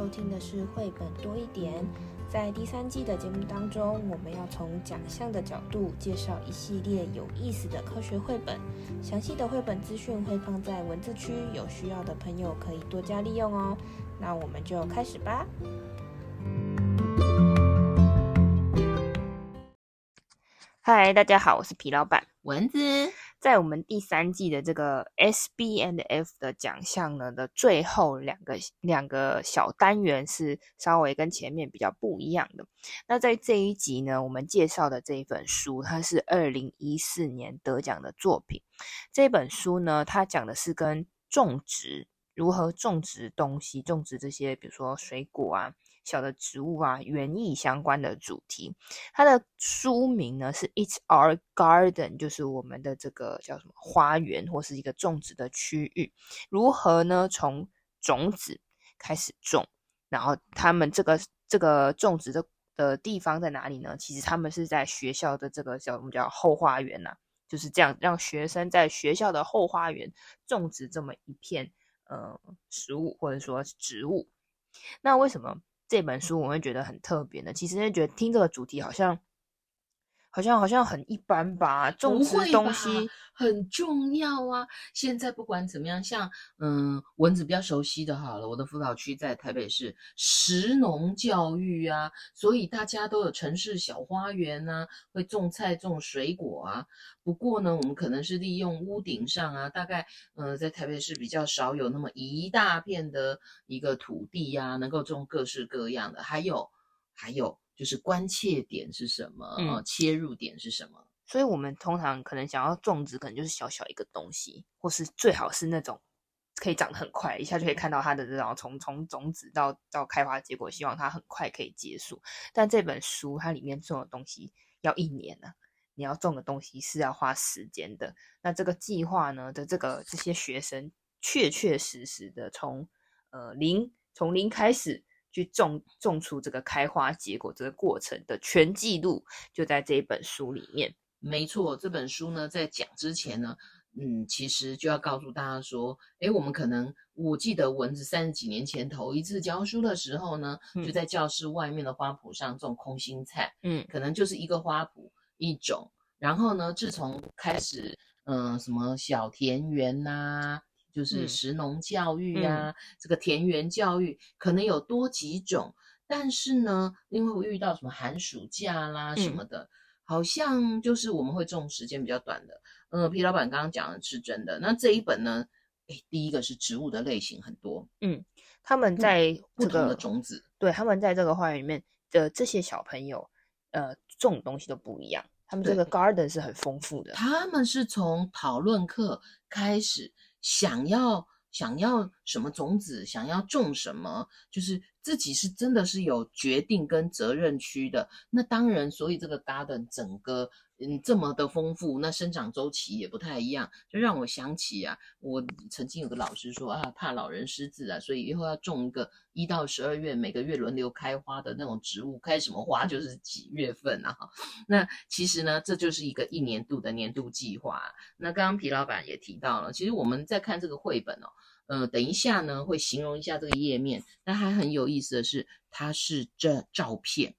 收听的是绘本多一点。在第三季的节目当中，我们要从奖项的角度介绍一系列有意思的科学绘本。详细的绘本资讯会放在文字区，有需要的朋友可以多加利用哦。那我们就开始吧。嗨，大家好，我是皮老板蚊子。在我们第三季的这个 SBNF 的奖项呢的最后两个两个小单元是稍微跟前面比较不一样的。那在这一集呢，我们介绍的这一本书，它是二零一四年得奖的作品。这本书呢，它讲的是跟种植如何种植东西，种植这些比如说水果啊。小的植物啊，园艺相关的主题，它的书名呢是 It's Our Garden，就是我们的这个叫什么花园或是一个种植的区域。如何呢？从种子开始种，然后他们这个这个种植的的地方在哪里呢？其实他们是在学校的这个叫我们叫后花园呐、就是这样让学生在学校的后花园种植这么一片呃食物或者说植物。那为什么？这本书我会觉得很特别的，其实觉得听这个主题好像，好像好像很一般吧。种植东西很重要啊！现在不管怎么样，像嗯，蚊子比较熟悉的，好了，我的辅导区在台北市，食农教育啊，所以大家都有城市小花园啊，会种菜种水果啊。不过呢，我们可能是利用屋顶上啊，大概嗯，在台北市比较少有那么一大片的一个土地呀，啊，能够种各式各样的。还有，还有就是关切点是什么？嗯，切入点是什么？所以，我们通常可能想要种植，可能就是小小一个东西，或是最好是那种可以长得很快，一下就可以看到它的这种从从种子到到开花结果，希望它很快可以结束。但这本书它里面种的东西要一年呢、啊，你要种的东西是要花时间的。那这个计划呢的这个这些学生确确实实的从呃零从零开始去种种出这个开花结果这个过程的全记录，就在这一本书里面。没错，这本书呢，在讲之前呢，嗯，其实就要告诉大家说，诶，我们可能，我记得蚊子三十几年前头一次教书的时候呢，嗯、就在教室外面的花圃上种空心菜，嗯，可能就是一个花圃一种。然后呢，自从开始，嗯、呃，什么小田园呐、啊，就是食农教育啊，嗯、这个田园教育可能有多几种，但是呢，因为我遇到什么寒暑假啦什么的。嗯好像就是我们会种时间比较短的，呃，皮老板刚刚讲的是真的。那这一本呢，诶，第一个是植物的类型很多，嗯，他们在、这个、不同的种子，对，他们在这个花园里面的这些小朋友，呃，种的东西都不一样，他们这个 garden 是很丰富的。他们是从讨论课开始想要。想要什么种子，想要种什么，就是自己是真的是有决定跟责任区的。那当然，所以这个 garden 整个。嗯，这么的丰富，那生长周期也不太一样，就让我想起啊，我曾经有个老师说啊，怕老人失智啊，所以以后要种一个一到十二月每个月轮流开花的那种植物，开什么花就是几月份啊。那其实呢，这就是一个一年度的年度计划。那刚刚皮老板也提到了，其实我们在看这个绘本哦，呃，等一下呢会形容一下这个页面，那还很有意思的是，它是这照片。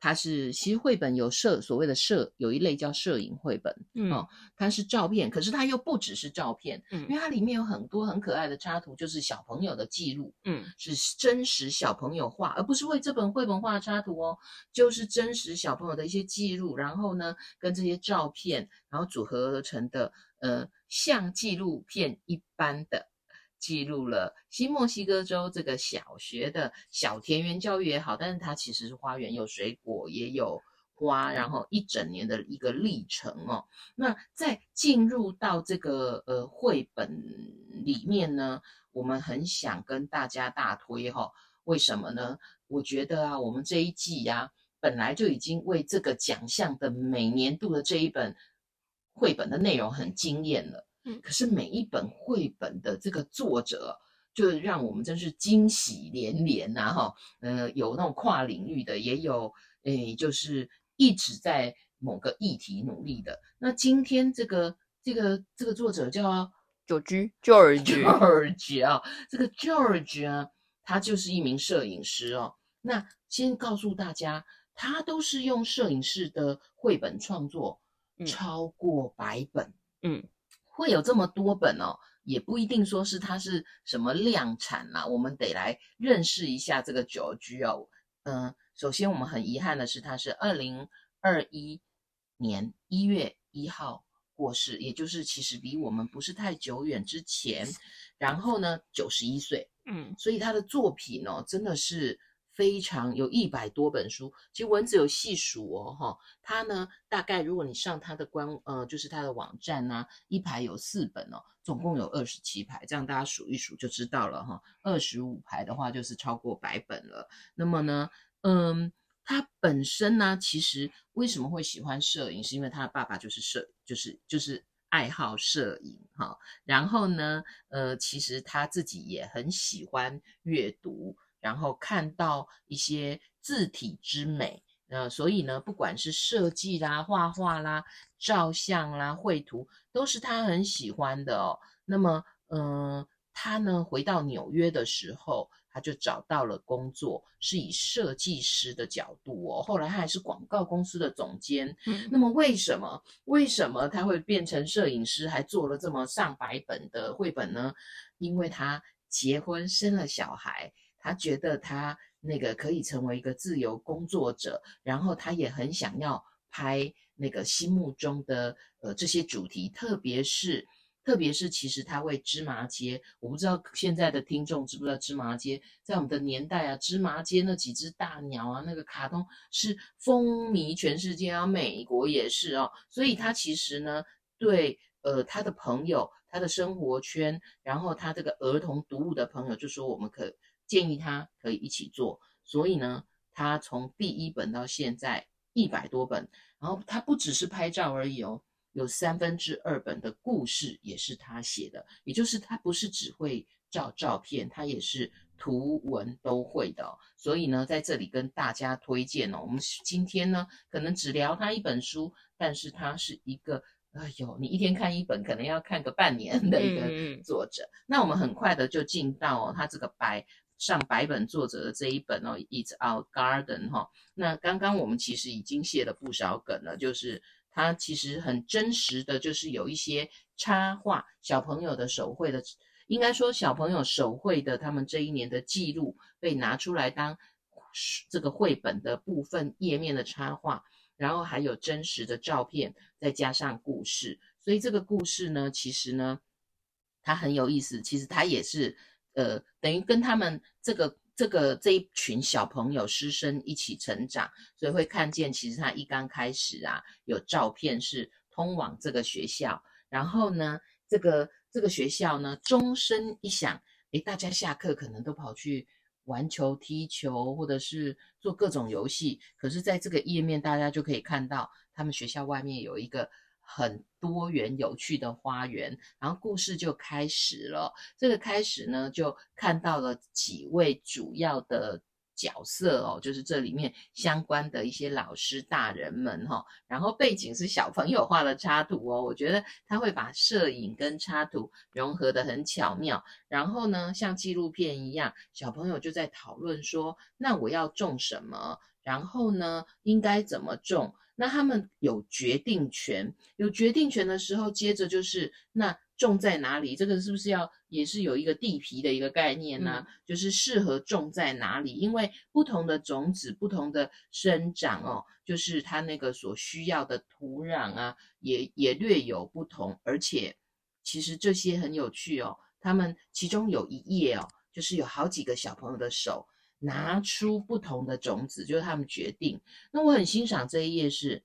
它是其实绘本有摄所谓的摄有一类叫摄影绘本，嗯，哦，它是照片，可是它又不只是照片，嗯，因为它里面有很多很可爱的插图，就是小朋友的记录，嗯，是真实小朋友画，而不是为这本绘本画的插图哦，就是真实小朋友的一些记录，然后呢，跟这些照片，然后组合而成的，呃，像纪录片一般的。记录了新墨西哥州这个小学的小田园教育也好，但是它其实是花园，有水果也有花，然后一整年的一个历程哦。那在进入到这个呃绘本里面呢，我们很想跟大家大推哈、哦，为什么呢？我觉得啊，我们这一季呀、啊，本来就已经为这个奖项的每年度的这一本绘本的内容很惊艳了。可是每一本绘本的这个作者，就让我们真是惊喜连连呐！哈，呃，有那种跨领域的，也有诶，就是一直在某个议题努力的。那今天这个这个这个作者叫 George George George 啊，这个 George 啊。他就是一名摄影师哦。那先告诉大家，他都是用摄影师的绘本创作，超过百本，嗯，会有这么多本哦。也不一定说是它是什么量产啦，我们得来认识一下这个 George 哦。嗯，首先我们很遗憾的是，他是二零二一年一月一号过世，也就是其实离我们不是太久远之前。然后呢，九十一岁，嗯，所以他的作品哦，真的是。非常有一百多本书，其实文子有细数哦，哈，他呢大概如果你上他的官呃，就是他的网站呐、啊，一排有四本哦，总共有二十七排，这样大家数一数就知道了哈。二十五排的话就是超过百本了。那么呢，嗯，他本身呢，其实为什么会喜欢摄影，是因为他的爸爸就是摄，就是就是爱好摄影哈。然后呢，呃，其实他自己也很喜欢阅读。然后看到一些字体之美，呃，所以呢，不管是设计啦、画画啦、照相啦、绘图，都是他很喜欢的哦。那么，嗯、呃，他呢回到纽约的时候，他就找到了工作，是以设计师的角度哦。后来他还是广告公司的总监。嗯，那么为什么为什么他会变成摄影师，还做了这么上百本的绘本呢？因为他结婚生了小孩。他觉得他那个可以成为一个自由工作者，然后他也很想要拍那个心目中的呃这些主题，特别是特别是其实他为芝麻街，我不知道现在的听众知不知道芝麻街，在我们的年代啊，芝麻街那几只大鸟啊，那个卡通是风靡全世界啊，美国也是哦，所以他其实呢对呃他的朋友，他的生活圈，然后他这个儿童读物的朋友就说我们可。建议他可以一起做，所以呢，他从第一本到现在一百多本，然后他不只是拍照而已哦，有三分之二本的故事也是他写的，也就是他不是只会照照片，他也是图文都会的哦。所以呢，在这里跟大家推荐哦，我们今天呢可能只聊他一本书，但是他是一个，哎呦，你一天看一本，可能要看个半年的一个作者。嗯、那我们很快的就进到哦，他这个白。上百本作者的这一本哦，It's Our Garden 哈。那刚刚我们其实已经写了不少梗了，就是它其实很真实的就是有一些插画，小朋友的手绘的，应该说小朋友手绘的他们这一年的记录被拿出来当这个绘本的部分页面的插画，然后还有真实的照片，再加上故事，所以这个故事呢，其实呢，它很有意思，其实它也是。呃，等于跟他们这个这个这一群小朋友师生一起成长，所以会看见，其实他一刚开始啊，有照片是通往这个学校，然后呢，这个这个学校呢，钟声一响，诶，大家下课可能都跑去玩球、踢球，或者是做各种游戏，可是在这个页面，大家就可以看到他们学校外面有一个。很多元有趣的花园，然后故事就开始了。这个开始呢，就看到了几位主要的角色哦，就是这里面相关的一些老师大人们哈、然后背景是小朋友画的插图哦，我觉得他会把摄影跟插图融合得很巧妙。然后呢，像纪录片一样，小朋友就在讨论说：那我要种什么？然后呢，应该怎么种？那他们有决定权，有决定权的时候，接着就是那种在哪里？这个是不是要也是有一个地皮的一个概念呢？嗯、就是适合种在哪里？因为不同的种子，不同的生长哦，就是它那个所需要的土壤啊，也也略有不同。而且其实这些很有趣哦，他们其中有一页哦，就是有好几个小朋友的手。拿出不同的种子，就是他们决定。那我很欣赏这一页是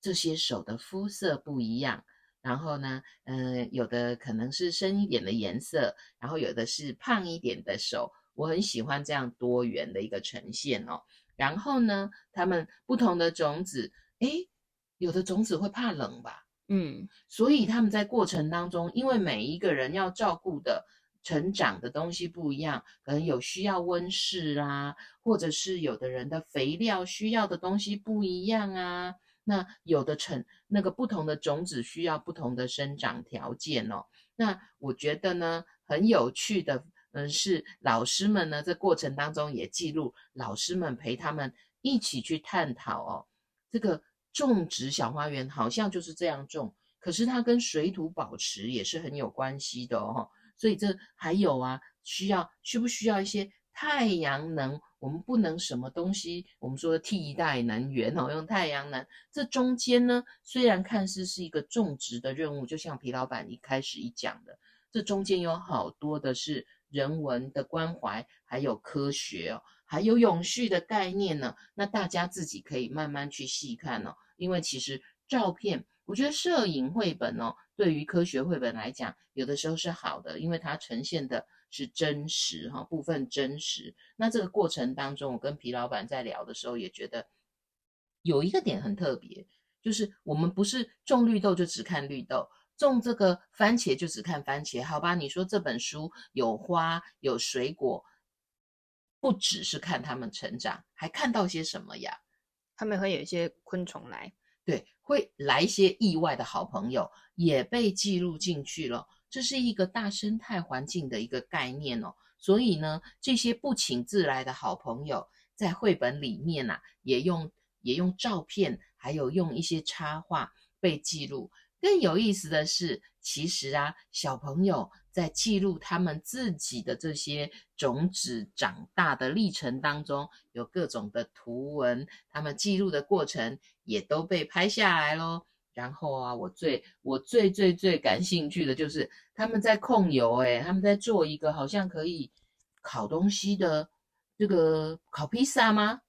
这些手的肤色不一样，然后呢，呃，有的可能是深一点的颜色，然后有的是胖一点的手。我很喜欢这样多元的一个呈现哦。然后呢，他们不同的种子，诶，有的种子会怕冷吧？嗯，所以他们在过程当中，因为每一个人要照顾的。成长的东西不一样，可能有需要温室啊，或者是有的人的肥料需要的东西不一样啊。那有的成那个不同的种子需要不同的生长条件哦。那我觉得呢，很有趣的嗯，是老师们呢，在过程当中也记录老师们陪他们一起去探讨哦，这个种植小花园好像就是这样种，可是它跟水土保持也是很有关系的哦，所以这还有啊，需要需不需要一些太阳能？我们不能什么东西，我们说替代能源哦，用太阳能。这中间呢，虽然看似是一个种植的任务，就像皮老板一开始一讲的，这中间有好多的是人文的关怀，还有科学哦，还有永续的概念呢。那大家自己可以慢慢去细看哦，因为其实照片，我觉得摄影绘本哦，对于科学绘本来讲，有的时候是好的，因为它呈现的。是真实哈，部分真实。那这个过程当中，我跟皮老板在聊的时候，也觉得有一个点很特别，就是我们不是种绿豆就只看绿豆，种这个番茄就只看番茄，好吧？你说这本书有花有水果，不只是看它们成长，还看到些什么呀？他们会有一些昆虫来，对，会来一些意外的好朋友，也被记录进去了。这是一个大生态环境的一个概念哦，所以呢，这些不请自来的好朋友，在绘本里面呐、啊，也用也用照片，还有用一些插画被记录。更有意思的是，其实啊，小朋友在记录他们自己的这些种子长大的历程当中，有各种的图文，他们记录的过程也都被拍下来喽。然后啊，我最我最最最感兴趣的就是他们在控油，诶，他们在做一个好像可以烤东西的这个烤披萨吗？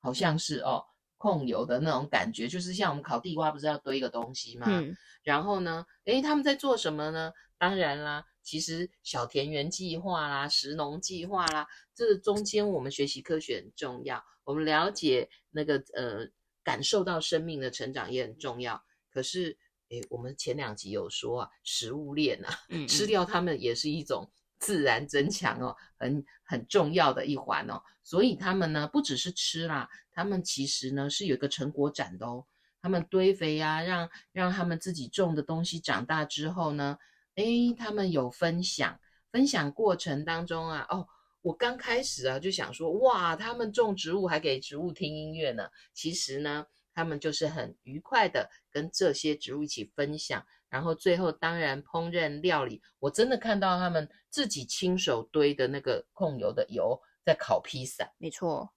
好像是哦，控油的那种感觉，就是像我们烤地瓜不是要堆一个东西吗？嗯。然后呢，诶，他们在做什么呢？当然啦，其实小田园计划啦、食农计划啦，这个中间我们学习科学很重要，我们了解那个呃，感受到生命的成长也很重要。可是，诶，我们前两集有说啊，食物链啊，嗯嗯吃掉它们也是一种自然增强哦，很很重要的一环哦。所以他们呢，不只是吃啦，他们其实呢是有一个成果展的哦。他们堆肥呀、啊，让让他们自己种的东西长大之后呢，诶，他们有分享，分享过程当中啊，哦，我刚开始啊就想说，哇，他们种植物还给植物听音乐呢。其实呢。他们就是很愉快的跟这些植物一起分享，然后最后当然烹饪料理，我真的看到他们自己亲手堆的那个控油的油在烤披萨，没错，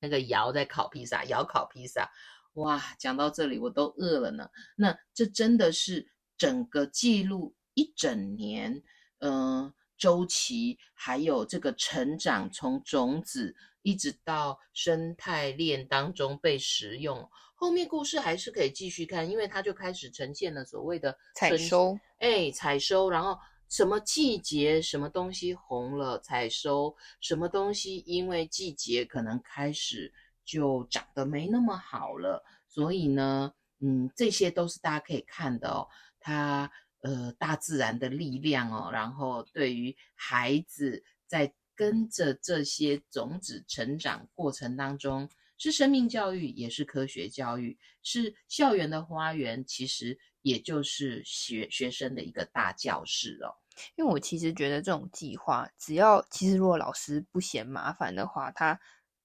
那个窑在烤披萨，窑烤披萨，哇，讲到这里我都饿了呢。那这真的是整个记录一整年，嗯、呃，周期，还有这个成长，从种子一直到生态链当中被食用。后面故事还是可以继续看，因为它就开始呈现了所谓的采收，哎，采收，然后什么季节什么东西红了，采收，什么东西因为季节可能开始就长得没那么好了，所以呢，嗯，这些都是大家可以看的哦，它呃大自然的力量哦，然后对于孩子在跟着这些种子成长过程当中。是生命教育，也是科学教育，是校园的花园，其实也就是学学生的一个大教室哦。因为我其实觉得这种计划，只要其实如果老师不嫌麻烦的话，他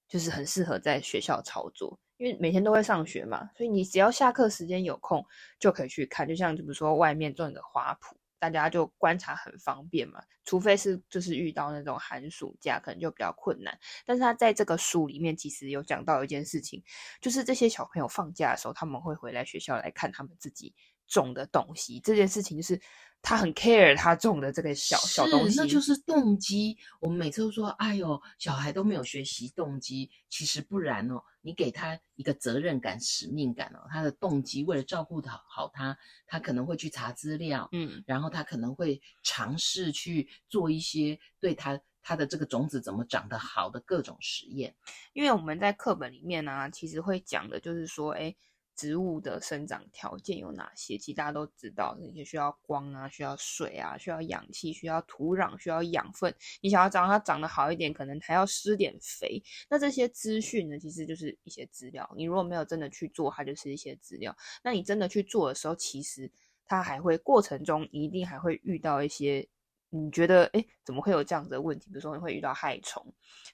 就是很适合在学校操作，因为每天都会上学嘛，所以你只要下课时间有空就可以去看，就像比如说外面种的花圃。大家就观察很方便嘛，除非是就是遇到那种寒暑假，可能就比较困难。但是他在这个书里面其实有讲到一件事情，就是这些小朋友放假的时候，他们会回来学校来看他们自己种的东西。这件事情就是。他很 care 他种的这个小小东西，那就是动机。我们每次都说，哎呦，小孩都没有学习动机，其实不然哦。你给他一个责任感、使命感哦，他的动机为了照顾好好他，他可能会去查资料，嗯，然后他可能会尝试去做一些对他他的这个种子怎么长得好的各种实验。因为我们在课本里面呢、啊，其实会讲的就是说，哎。植物的生长条件有哪些？其实大家都知道，那些需要光啊，需要水啊，需要氧气，需要土壤，需要养分。你想要长它长得好一点，可能还要施点肥。那这些资讯呢，其实就是一些资料。你如果没有真的去做，它就是一些资料。那你真的去做的时候，其实它还会过程中一定还会遇到一些你觉得诶，怎么会有这样子的问题？比如说你会遇到害虫，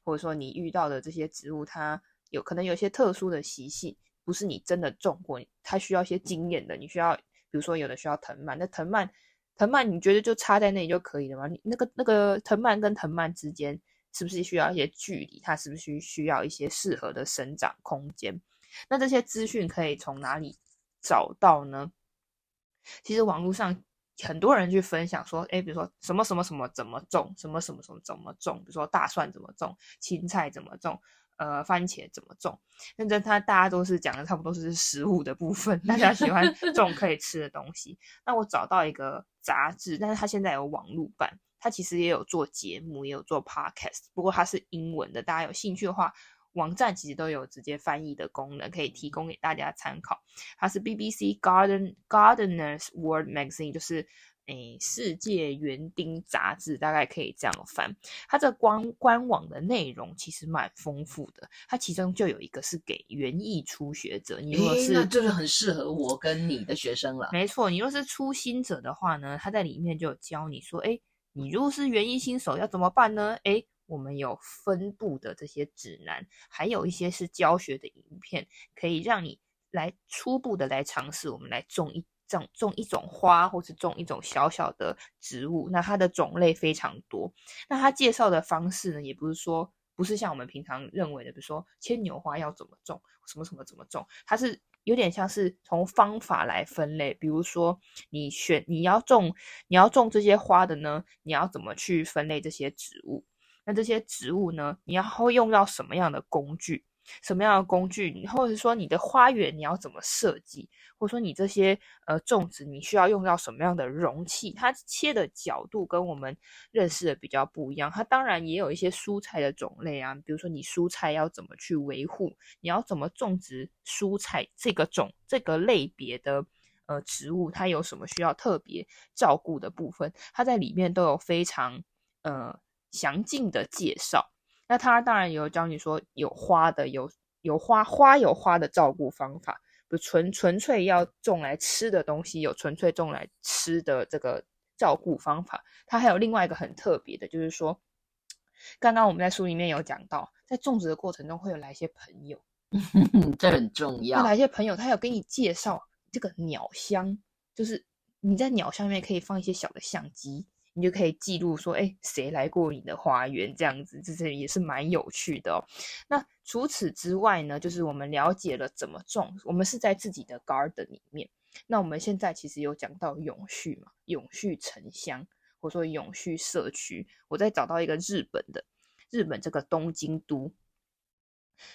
或者说你遇到的这些植物，它有可能有些特殊的习性，不是你真的种过，它需要一些经验的。你需要，比如说有的需要藤蔓，那藤蔓藤蔓你觉得就插在那里就可以了吗？你那个那个藤蔓跟藤蔓之间是不是需要一些距离？它是不是需需要一些适合的生长空间？那这些资讯可以从哪里找到呢？其实网络上。很多人去分享说，哎，比如说什么什么什么怎么种，什么什么什么怎么种，比如说大蒜怎么种，青菜怎么种，呃，番茄怎么种。那这他大家都是讲的差不多是食物的部分，大家喜欢种可以吃的东西。那我找到一个杂志，但是它现在有网络版，它其实也有做节目，也有做 podcast，不过它是英文的，大家有兴趣的话。网站其实都有直接翻译的功能，可以提供给大家参考。它是 BBC Garden Gardener's World Magazine，就是诶世界园丁杂志，大概可以这样翻。它这官官网的内容其实蛮丰富的，它其中就有一个是给园艺初学者，你如果是那就是很适合我跟你的学生了。没错，你若是初心者的话呢，它在里面就有教你说，诶你如果是园艺新手要怎么办呢？诶我们有分布的这些指南，还有一些是教学的影片，可以让你来初步的来尝试。我们来种一种种一种花，或是种一种小小的植物。那它的种类非常多。那它介绍的方式呢，也不是说不是像我们平常认为的，比如说牵牛花要怎么种，什么什么怎么种，它是有点像是从方法来分类。比如说你选你要种你要种这些花的呢，你要怎么去分类这些植物？那这些植物呢，你要会用到什么样的工具？什么样的工具？或者说你的花园你要怎么设计？或者说你这些呃种植你需要用到什么样的容器？它切的角度跟我们认识的比较不一样。它当然也有一些蔬菜的种类啊，比如说你蔬菜要怎么去维护？你要怎么种植蔬菜这个种这个类别的呃植物？它有什么需要特别照顾的部分？它在里面都有非常呃。详尽的介绍，那他当然有教你说有花的，有有花花有花的照顾方法，不纯纯粹要种来吃的东西，有纯粹种来吃的这个照顾方法。他还有另外一个很特别的，就是说，刚刚我们在书里面有讲到，在种植的过程中会有来一些朋友，这很重要。来一些朋友，他有给你介绍这个鸟箱，就是你在鸟箱里面可以放一些小的相机。你就可以记录说，哎，谁来过你的花园？这样子，这这也是蛮有趣的哦。那除此之外呢，就是我们了解了怎么种，我们是在自己的 garden 里面。那我们现在其实有讲到永续嘛，永续城乡，或者说永续社区。我再找到一个日本的，日本这个东京都，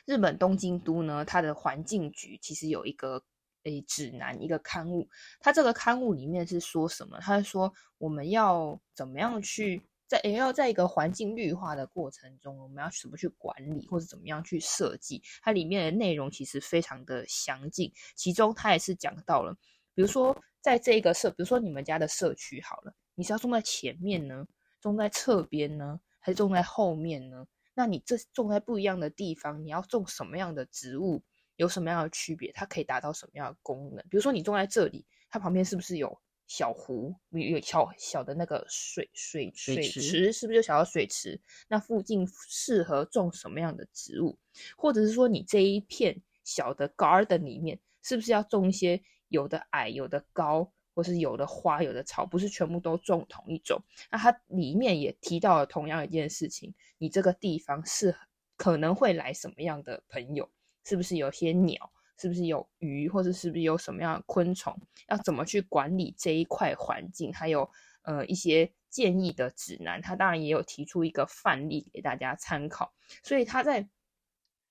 日本东京都呢，它的环境局其实有一个。诶，指南一个刊物，它这个刊物里面是说什么？它是说我们要怎么样去在也要在一个环境绿化的过程中，我们要怎么去管理，或者怎么样去设计？它里面的内容其实非常的详尽，其中它也是讲到了，比如说在这个社，比如说你们家的社区好了，你是要种在前面呢，种在侧边呢，还是种在后面呢？那你这种在不一样的地方，你要种什么样的植物？有什么样的区别？它可以达到什么样的功能？比如说，你种在这里，它旁边是不是有小湖？有小小的那个水水水池，是不是有小的水池？那附近适合种什么样的植物？或者是说，你这一片小的 garden 里面，是不是要种一些有的矮、有的高，或是有的花、有的草？不是全部都种同一种。那它里面也提到了同样一件事情：你这个地方是可能会来什么样的朋友？是不是有些鸟？是不是有鱼？或者是不是有什么样的昆虫？要怎么去管理这一块环境？还有呃一些建议的指南，他当然也有提出一个范例给大家参考。所以他在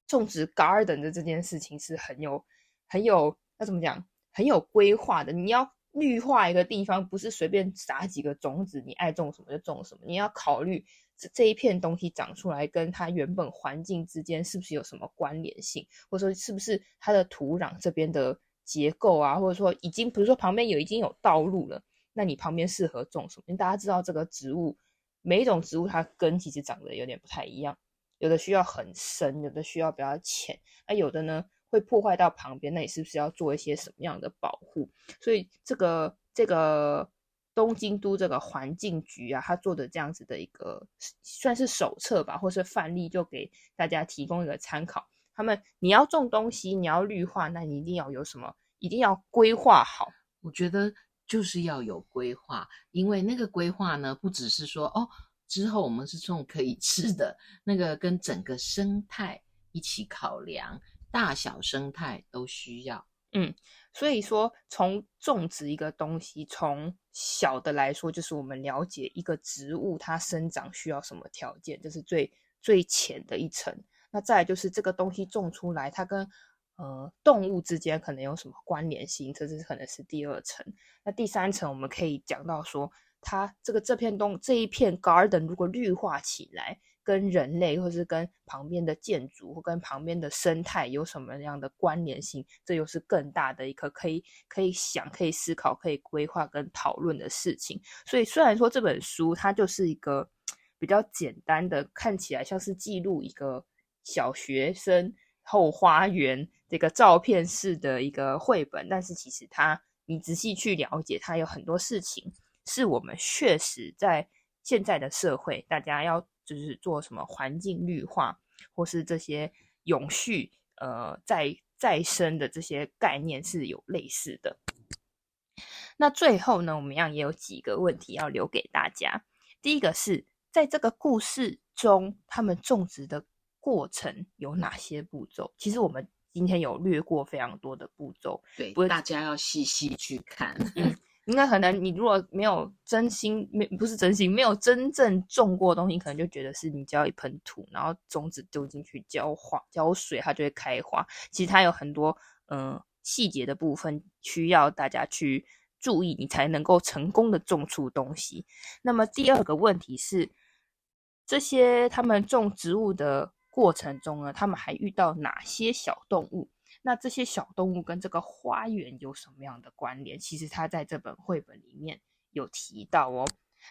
种植 garden 的这件事情是很有很有要怎么讲？很有规划的。你要绿化一个地方，不是随便撒几个种子，你爱种什么就种什么。你要考虑。这这一片东西长出来，跟它原本环境之间是不是有什么关联性？或者说，是不是它的土壤这边的结构啊？或者说，已经比如说旁边有已经有道路了，那你旁边适合种什么？因为大家知道这个植物，每一种植物它根其实长得有点不太一样，有的需要很深，有的需要比较浅，那有的呢会破坏到旁边，那你是不是要做一些什么样的保护？所以这个这个。东京都这个环境局啊，他做的这样子的一个算是手册吧，或是范例，就给大家提供一个参考。他们你要种东西，你要绿化，那你一定要有什么？一定要规划好。我觉得就是要有规划，因为那个规划呢，不只是说哦，之后我们是种可以吃的，那个跟整个生态一起考量，大小生态都需要。嗯，所以说从种植一个东西，从小的来说，就是我们了解一个植物它生长需要什么条件，这是最最浅的一层。那再来就是这个东西种出来，它跟呃动物之间可能有什么关联性，这是可能是第二层。那第三层我们可以讲到说，它这个这片东这一片 garden 如果绿化起来。跟人类，或是跟旁边的建筑，或跟旁边的生态有什么样的关联性？这又是更大的一个可以可以想、可以思考、可以规划跟讨论的事情。所以，虽然说这本书它就是一个比较简单的，看起来像是记录一个小学生后花园这个照片式的一个绘本，但是其实它你仔细去了解，它有很多事情是我们确实在现在的社会，大家要。就是做什么环境绿化，或是这些永续、呃再再生的这些概念是有类似的。那最后呢，我们一样也有几个问题要留给大家。第一个是在这个故事中，他们种植的过程有哪些步骤？其实我们今天有略过非常多的步骤，对，不过大家要细细去看。应应该可能你如果没有真心，没不是真心，没有真正种过东西，可能就觉得是你浇一盆土，然后种子丢进去浇花浇水，它就会开花。其实它有很多嗯、细节的部分需要大家去注意，你才能够成功的种出东西。那么第二个问题是，这些他们种植物的过程中呢，他们还遇到哪些小动物？那这些小动物跟这个花园有什么样的关联？其实它在这本绘本里面有提到哦。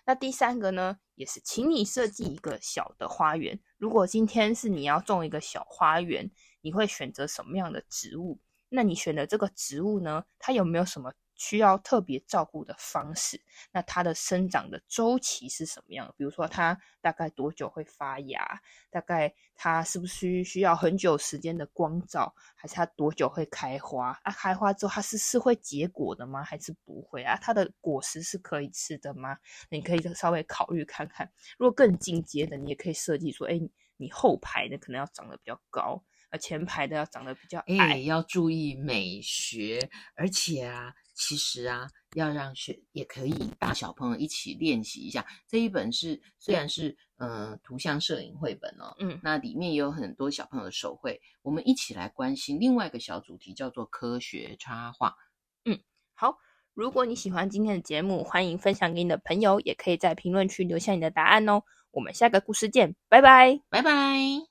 那第三个呢，也是请你设计一个小的花园。如果今天是你要种一个小花园，你会选择什么样的植物？那你选的这个植物呢，它有没有什么？需要特别照顾的方式，那它的生长的周期是什么样的？比如说，它大概多久会发芽？大概它是不是需要很久时间的光照？还是它多久会开花？啊，开花之后它是是会结果的吗？还是不会啊？它的果实是可以吃的吗？你可以稍微考虑看看。如果更进阶的，你也可以设计说，哎，你后排的可能要长得比较高，而前排的要长得比较矮。哎，要注意美学，而且啊。其实啊，要让学也可以大小朋友一起练习一下。这一本是虽然是嗯、呃、图像摄影绘本哦，嗯，那里面也有很多小朋友的手绘。我们一起来关心另外一个小主题，叫做科学插画。嗯，好。如果你喜欢今天的节目，欢迎分享给你的朋友，也可以在评论区留下你的答案哦。我们下个故事见，拜拜，拜拜。